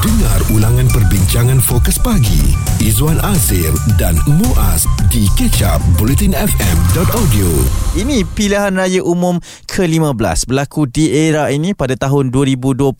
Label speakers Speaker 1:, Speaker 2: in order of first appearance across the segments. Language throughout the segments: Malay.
Speaker 1: Dengar ulangan perbincangan fokus pagi. Izwan Azir dan Muaz di kecap bulletinfm.audio
Speaker 2: Ini pilihan raya umum ke-15 berlaku di era ini pada tahun 2022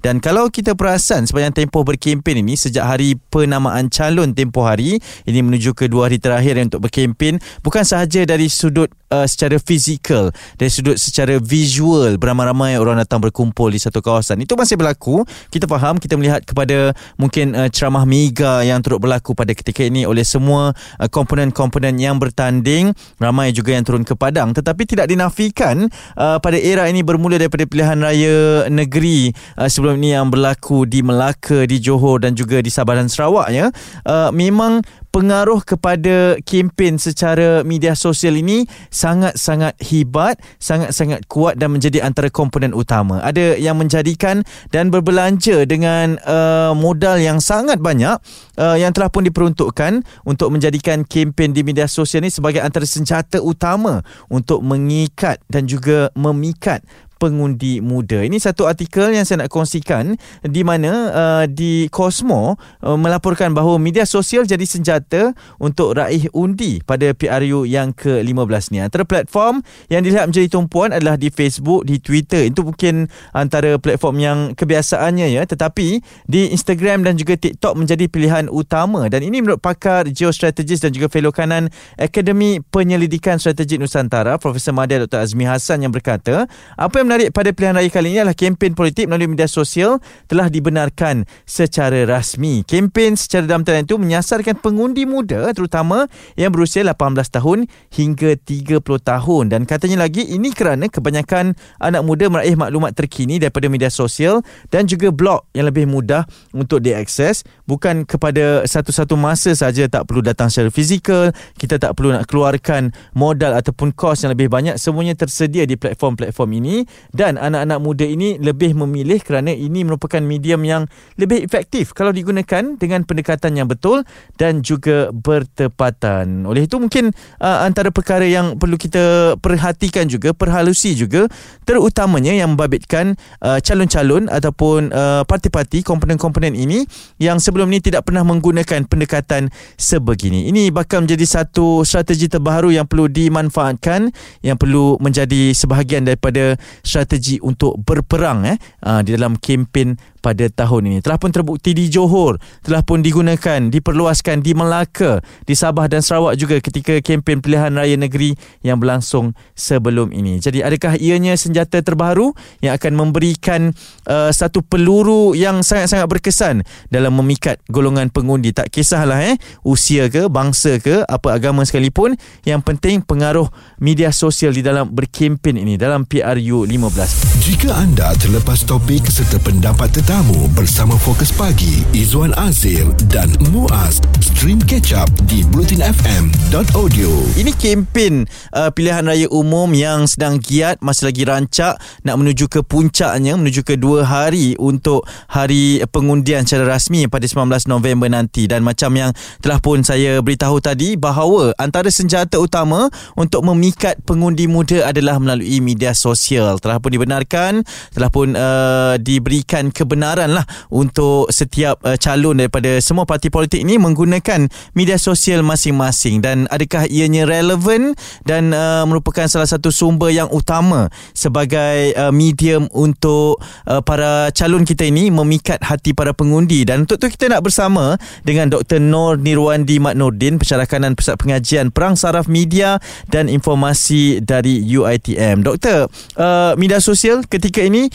Speaker 2: dan kalau kita perasan sepanjang tempoh berkempen ini sejak hari penamaan calon tempoh hari ini menuju ke dua hari terakhir untuk berkempen bukan sahaja dari sudut uh, secara fizikal dari sudut secara visual beramai-ramai orang datang berkumpul di satu kawasan. Itu masih berlaku. Kita faham kita melihat kepada mungkin uh, ceramah mega yang turut berlaku pada ketika ini oleh semua uh, komponen-komponen yang bertanding ramai juga yang turun ke padang. Tetapi tidak dinafikan uh, pada era ini bermula daripada pilihan raya negeri uh, sebelum ini yang berlaku di Melaka di Johor dan juga di Sabah dan Sarawak ya. Uh, memang pengaruh kepada kempen secara media sosial ini sangat-sangat hebat, sangat-sangat kuat dan menjadi antara komponen utama. Ada yang menjadikan dan berbelanja dengan uh, modal yang sangat banyak uh, yang telah pun diperuntukkan untuk menjadikan kempen di media sosial ini sebagai antara senjata utama untuk mengikat dan juga memikat pengundi muda. Ini satu artikel yang saya nak kongsikan di mana uh, di Cosmo uh, melaporkan bahawa media sosial jadi senjata untuk raih undi pada PRU yang ke-15 ni. Antara platform yang dilihat menjadi tumpuan adalah di Facebook, di Twitter. Itu mungkin antara platform yang kebiasaannya ya, tetapi di Instagram dan juga TikTok menjadi pilihan utama dan ini menurut pakar geostrategis dan juga fellow kanan Akademi Penyelidikan Strategik Nusantara Profesor Madya Dr. Azmi Hassan yang berkata, apa yang menarik pada pilihan raya kali ini adalah kempen politik melalui media sosial telah dibenarkan secara rasmi. Kempen secara dalam tanda itu menyasarkan pengundi muda terutama yang berusia 18 tahun hingga 30 tahun. Dan katanya lagi ini kerana kebanyakan anak muda meraih maklumat terkini daripada media sosial dan juga blog yang lebih mudah untuk diakses. Bukan kepada satu-satu masa saja tak perlu datang secara fizikal kita tak perlu nak keluarkan modal ataupun kos yang lebih banyak. Semuanya tersedia di platform-platform ini dan anak-anak muda ini lebih memilih kerana ini merupakan medium yang lebih efektif kalau digunakan dengan pendekatan yang betul dan juga bertepatan. Oleh itu mungkin uh, antara perkara yang perlu kita perhatikan juga, perhalusi juga terutamanya yang membabitkan uh, calon-calon ataupun uh, parti-parti komponen-komponen ini yang sebelum ini tidak pernah menggunakan pendekatan sebegini. Ini bakal menjadi satu strategi terbaru yang perlu dimanfaatkan yang perlu menjadi sebahagian daripada strategi untuk berperang eh uh, di dalam kempen pada tahun ini. Telah pun terbukti di Johor, telah pun digunakan, diperluaskan di Melaka, di Sabah dan Sarawak juga ketika kempen pilihan raya negeri yang berlangsung sebelum ini. Jadi adakah ianya senjata terbaru yang akan memberikan uh, satu peluru yang sangat-sangat berkesan dalam memikat golongan pengundi tak kisahlah eh usia ke bangsa ke apa agama sekalipun yang penting pengaruh media sosial di dalam berkempen ini dalam PRU 15.
Speaker 1: Jika anda terlepas topik serta pendapat tetamu bersama Fokus Pagi Izwan Azir dan Muaz stream catch up di bulletinfm.audio
Speaker 2: Ini kempen uh, pilihan raya umum yang sedang giat masih lagi rancak nak menuju ke puncaknya menuju ke dua hari untuk hari pengundian secara rasmi pada 19 November nanti. Dan macam yang telah pun saya beritahu tadi bahawa antara senjata utama untuk memikat pengundi muda adalah melalui media sosial telah pun dibenarkan telah pun uh, diberikan kebenaran lah untuk setiap uh, calon daripada semua parti politik ini menggunakan media sosial masing-masing dan adakah ianya relevan dan uh, merupakan salah satu sumber yang utama sebagai uh, medium untuk uh, para calon kita ini memikat hati para pengundi dan untuk tu kita nak bersama dengan Dr. Nur Nirwandi Mat Nordin pensyarah kanan Pusat Pengajian Perang Saraf Media dan Informasi dari UiTM. Doktor, uh, media sosial ketika ini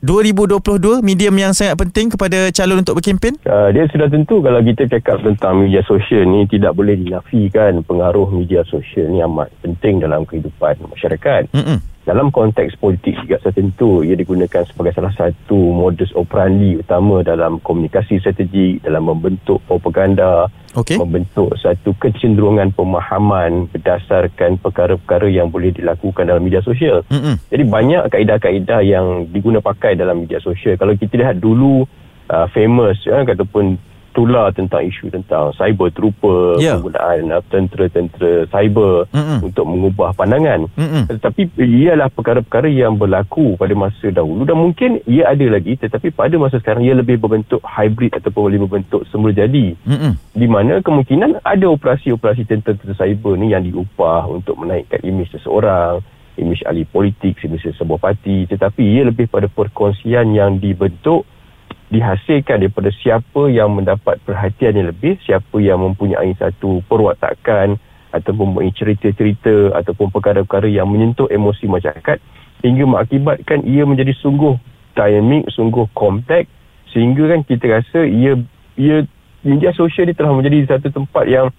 Speaker 2: 2022 medium yang sangat penting kepada calon untuk berkempen?
Speaker 3: Uh, dia sudah tentu kalau kita cakap tentang media sosial ni tidak boleh dinafikan pengaruh media sosial ni amat penting dalam kehidupan masyarakat. Mm-mm. Dalam konteks politik juga saya tentu ia digunakan sebagai salah satu modus operandi utama dalam komunikasi strategi dalam membentuk propaganda, okay. membentuk satu kecenderungan pemahaman berdasarkan perkara-perkara yang boleh dilakukan dalam media sosial. Mm-hmm. Jadi banyak kaedah-kaedah yang diguna pakai dalam media sosial. Kalau kita lihat dulu uh, famous ya, ataupun tular tentang isu tentang cyber trooper, yeah. penggunaan uh, tentera-tentera cyber Mm-mm. untuk mengubah pandangan. Mm-mm. Tetapi ialah perkara-perkara yang berlaku pada masa dahulu dan mungkin ia ada lagi tetapi pada masa sekarang ia lebih berbentuk hybrid ataupun lebih berbentuk semula jadi. Mm-mm. Di mana kemungkinan ada operasi-operasi tentera-tentera cyber ni yang diupah untuk menaikkan imej seseorang, imej ahli politik, imej sebuah parti tetapi ia lebih pada perkongsian yang dibentuk dihasilkan daripada siapa yang mendapat perhatian yang lebih, siapa yang mempunyai satu perwatakan ataupun mempunyai cerita-cerita ataupun perkara-perkara yang menyentuh emosi masyarakat hingga mengakibatkan ia menjadi sungguh dynamic, sungguh kompleks sehingga kan kita rasa ia ia media sosial ni telah menjadi satu tempat yang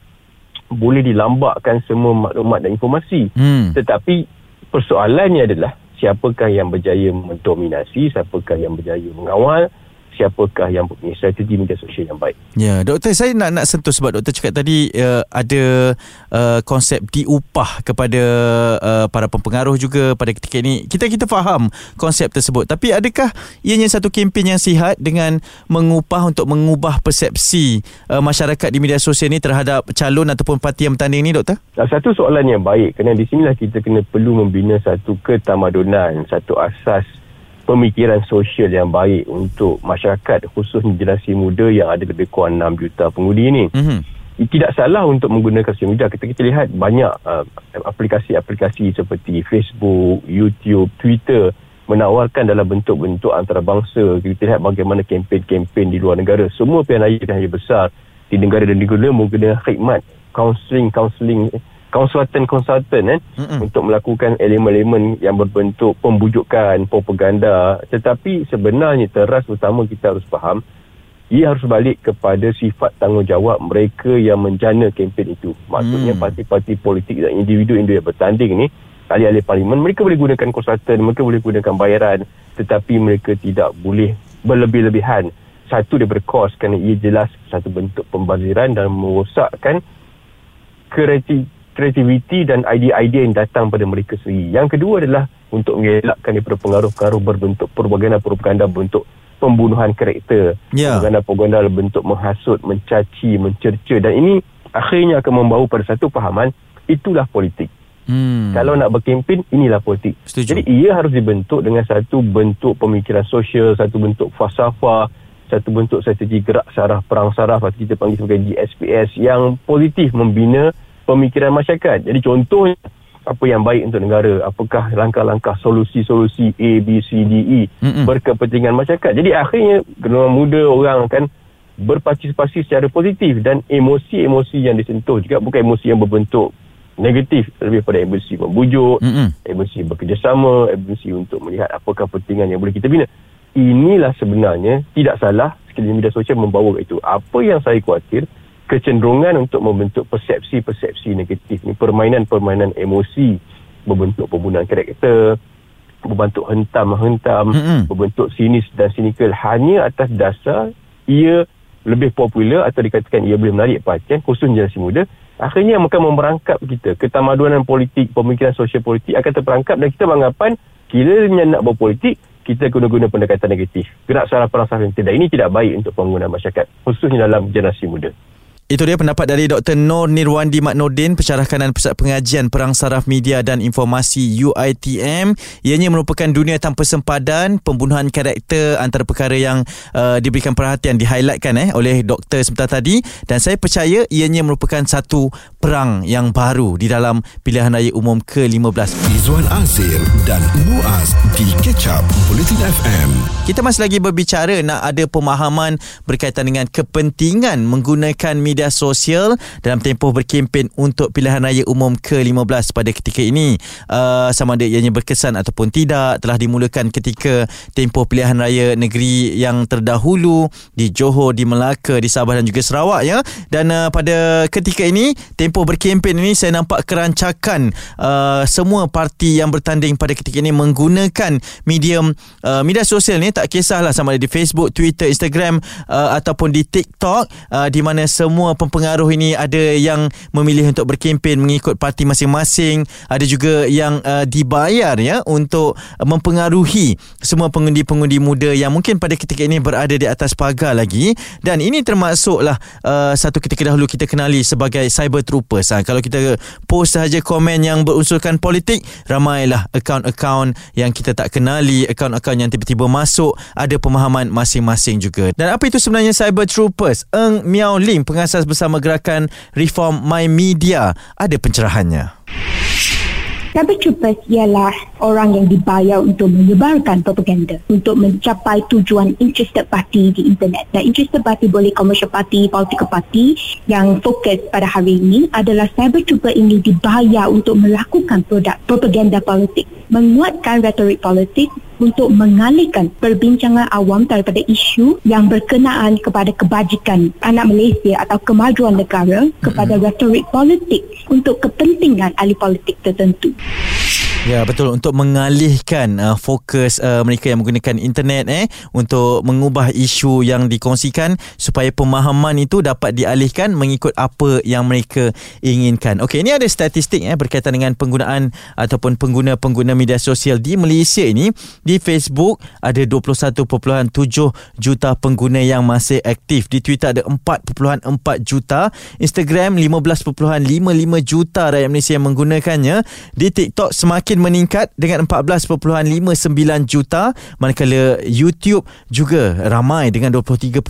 Speaker 3: boleh dilambakkan semua maklumat dan informasi. Hmm. Tetapi persoalannya adalah siapakah yang berjaya mendominasi, siapakah yang berjaya mengawal, siapakah yang punya strategi media sosial yang baik.
Speaker 2: Ya, doktor saya nak nak sentuh sebab doktor cakap tadi uh, ada uh, konsep diupah kepada uh, para pempengaruh juga pada ketika ini. Kita kita faham konsep tersebut. Tapi adakah ianya satu kempen yang sihat dengan mengupah untuk mengubah persepsi uh, masyarakat di media sosial ini terhadap calon ataupun parti yang bertanding ini, doktor?
Speaker 3: Satu soalan yang baik kerana di sinilah kita kena perlu membina satu ketamadunan, satu asas pemikiran sosial yang baik untuk masyarakat khususnya generasi muda yang ada lebih kurang 6 juta pengundi ini. Mm-hmm. Tidak salah untuk menggunakan sosial media. Kita, kita lihat banyak uh, aplikasi-aplikasi seperti Facebook, YouTube, Twitter menawarkan dalam bentuk-bentuk antarabangsa. Kita lihat bagaimana kempen-kempen di luar negara. Semua pilihan raya besar di negara dan negara menggunakan khidmat, counseling-counseling konsultan-konsultan eh, untuk melakukan elemen-elemen yang berbentuk pembujukan, propaganda. Tetapi sebenarnya teras utama kita harus faham, ia harus balik kepada sifat tanggungjawab mereka yang menjana kempen itu. Maksudnya mm. parti-parti politik dan individu-individu yang bertanding ni, ahli-ahli parlimen, mereka boleh gunakan konsultan, mereka boleh gunakan bayaran, tetapi mereka tidak boleh berlebih-lebihan. Satu daripada kos kerana ia jelas satu bentuk pembaziran dan merosakkan kreatif kreativiti dan idea-idea yang datang pada mereka sendiri. Yang kedua adalah untuk mengelakkan daripada pengaruh-pengaruh berbentuk propaganda-propaganda bentuk pembunuhan karakter. Yeah. Propaganda-propaganda bentuk menghasut, mencaci, mencerca. Dan ini akhirnya akan membawa pada satu fahaman, itulah politik. Hmm. Kalau nak berkempen, inilah politik. Setuju. Jadi ia harus dibentuk dengan satu bentuk pemikiran sosial, satu bentuk falsafah, satu bentuk strategi gerak saraf perang saraf atau kita panggil sebagai GSPS yang positif membina pemikiran masyarakat. Jadi contohnya apa yang baik untuk negara, apakah langkah-langkah solusi-solusi A, B, C, D, E Mm-mm. berkepentingan masyarakat. Jadi akhirnya generasi muda orang kan berpartisipasi secara positif dan emosi-emosi yang disentuh juga bukan emosi yang berbentuk negatif lebih pada emosi membujuk, Mm-mm. emosi bekerjasama, emosi untuk melihat apakah kepentingan yang boleh kita bina. Inilah sebenarnya tidak salah sekali media sosial membawa itu. Apa yang saya khawatir kecenderungan untuk membentuk persepsi-persepsi negatif ni. Permainan-permainan emosi berbentuk pembunuhan karakter berbentuk hentam-hentam mm-hmm. berbentuk sinis dan sinikal hanya atas dasar ia lebih popular atau dikatakan ia boleh menarik perhatian khusus generasi muda. Akhirnya akan memerangkap kita. Ketamadunan politik pemikiran sosial politik akan terperangkap dan kita beranggapan kiranya nak berpolitik kita guna-guna pendekatan negatif. Gerak salah perang saraf yang tidak ini tidak baik untuk pengguna masyarakat khususnya dalam generasi muda
Speaker 2: itu dia pendapat dari Dr. Nur Nirwandi Maknodin, pensyarah kanan Pusat Pengajian Perang Saraf Media dan Informasi UITM. Ianya merupakan dunia tanpa sempadan, pembunuhan karakter antara perkara yang uh, diberikan perhatian, di-highlightkan eh, oleh doktor sebentar tadi. Dan saya percaya ianya merupakan satu perang yang baru di dalam pilihan raya umum ke-15.
Speaker 1: Izwan Azir dan Muaz di Ketchup Bulletin FM.
Speaker 2: Kita masih lagi berbicara nak ada pemahaman berkaitan dengan kepentingan menggunakan media media sosial dalam tempoh berkempen untuk pilihan raya umum ke-15 pada ketika ini. Uh, sama ada ianya berkesan ataupun tidak telah dimulakan ketika tempoh pilihan raya negeri yang terdahulu di Johor, di Melaka, di Sabah dan juga Sarawak ya. Dan uh, pada ketika ini tempoh berkempen ini saya nampak kerancakan uh, semua parti yang bertanding pada ketika ini menggunakan medium uh, media sosial ni tak kisahlah sama ada di Facebook, Twitter, Instagram uh, ataupun di TikTok uh, di mana semua semua pempengaruh ini ada yang memilih untuk berkempen mengikut parti masing-masing, ada juga yang uh, dibayar ya untuk mempengaruhi semua pengundi-pengundi muda yang mungkin pada ketika ini berada di atas pagar lagi dan ini termasuklah uh, satu ketika dahulu kita kenali sebagai cyber troopers. Ha, kalau kita post sahaja komen yang berunsurkan politik, ramailah akaun-akaun yang kita tak kenali, akaun-akaun yang tiba-tiba masuk ada pemahaman masing-masing juga. Dan apa itu sebenarnya cyber troopers? Eng Miao Ling, pengasas bersama gerakan Reform My Media, ada pencerahannya.
Speaker 4: Cyber troopers ialah orang yang dibayar untuk menyebarkan propaganda untuk mencapai tujuan interested party di internet. Dan interested party boleh commercial party, political party yang fokus pada hari ini adalah cyber ini dibayar untuk melakukan produk propaganda politik, menguatkan retorik politik untuk mengalihkan perbincangan awam daripada isu yang berkenaan kepada kebajikan anak Malaysia atau kemajuan negara kepada retorik politik untuk kepentingan ahli politik tertentu.
Speaker 2: Ya betul. Untuk mengalihkan uh, fokus uh, mereka yang menggunakan internet eh untuk mengubah isu yang dikongsikan supaya pemahaman itu dapat dialihkan mengikut apa yang mereka inginkan. Okey ini ada statistik eh berkaitan dengan penggunaan ataupun pengguna-pengguna media sosial di Malaysia ini. Di Facebook ada 21.7 juta pengguna yang masih aktif. Di Twitter ada 4.4 juta. Instagram 15.55 juta rakyat Malaysia yang menggunakannya. Di TikTok semakin semakin meningkat dengan 14.59 juta. Manakala YouTube juga ramai dengan 23.6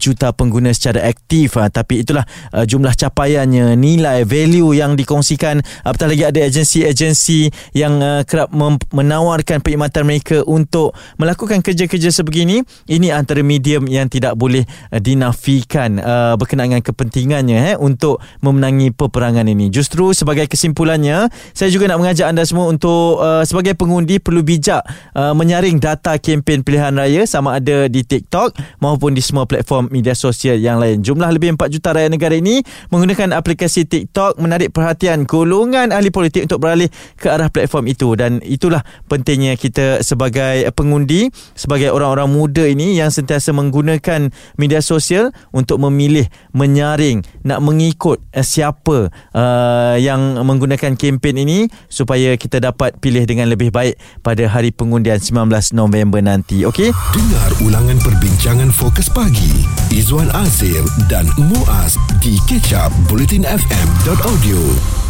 Speaker 2: juta pengguna secara aktif. Ha, tapi itulah uh, jumlah capaiannya nilai value yang dikongsikan. Apatah lagi ada agensi-agensi yang uh, kerap menawarkan perkhidmatan mereka untuk melakukan kerja-kerja sebegini. Ini antara medium yang tidak boleh uh, dinafikan uh, berkenaan dengan kepentingannya eh, untuk memenangi peperangan ini. Justru sebagai kesimpulannya saya juga nak mengajak anda semua untuk uh, sebagai pengundi perlu bijak uh, menyaring data kempen pilihan raya sama ada di TikTok maupun di semua platform media sosial yang lain. Jumlah lebih 4 juta rakyat negara ini menggunakan aplikasi TikTok menarik perhatian golongan ahli politik untuk beralih ke arah platform itu dan itulah pentingnya kita sebagai pengundi sebagai orang-orang muda ini yang sentiasa menggunakan media sosial untuk memilih menyaring nak mengikut uh, siapa uh, yang menggunakan kempen ini supaya supaya kita dapat pilih dengan lebih baik pada hari pengundian 19 November nanti. Okey?
Speaker 1: Dengar ulangan perbincangan fokus pagi Izwan Azir dan Muaz di kecap bulletinfm.audio.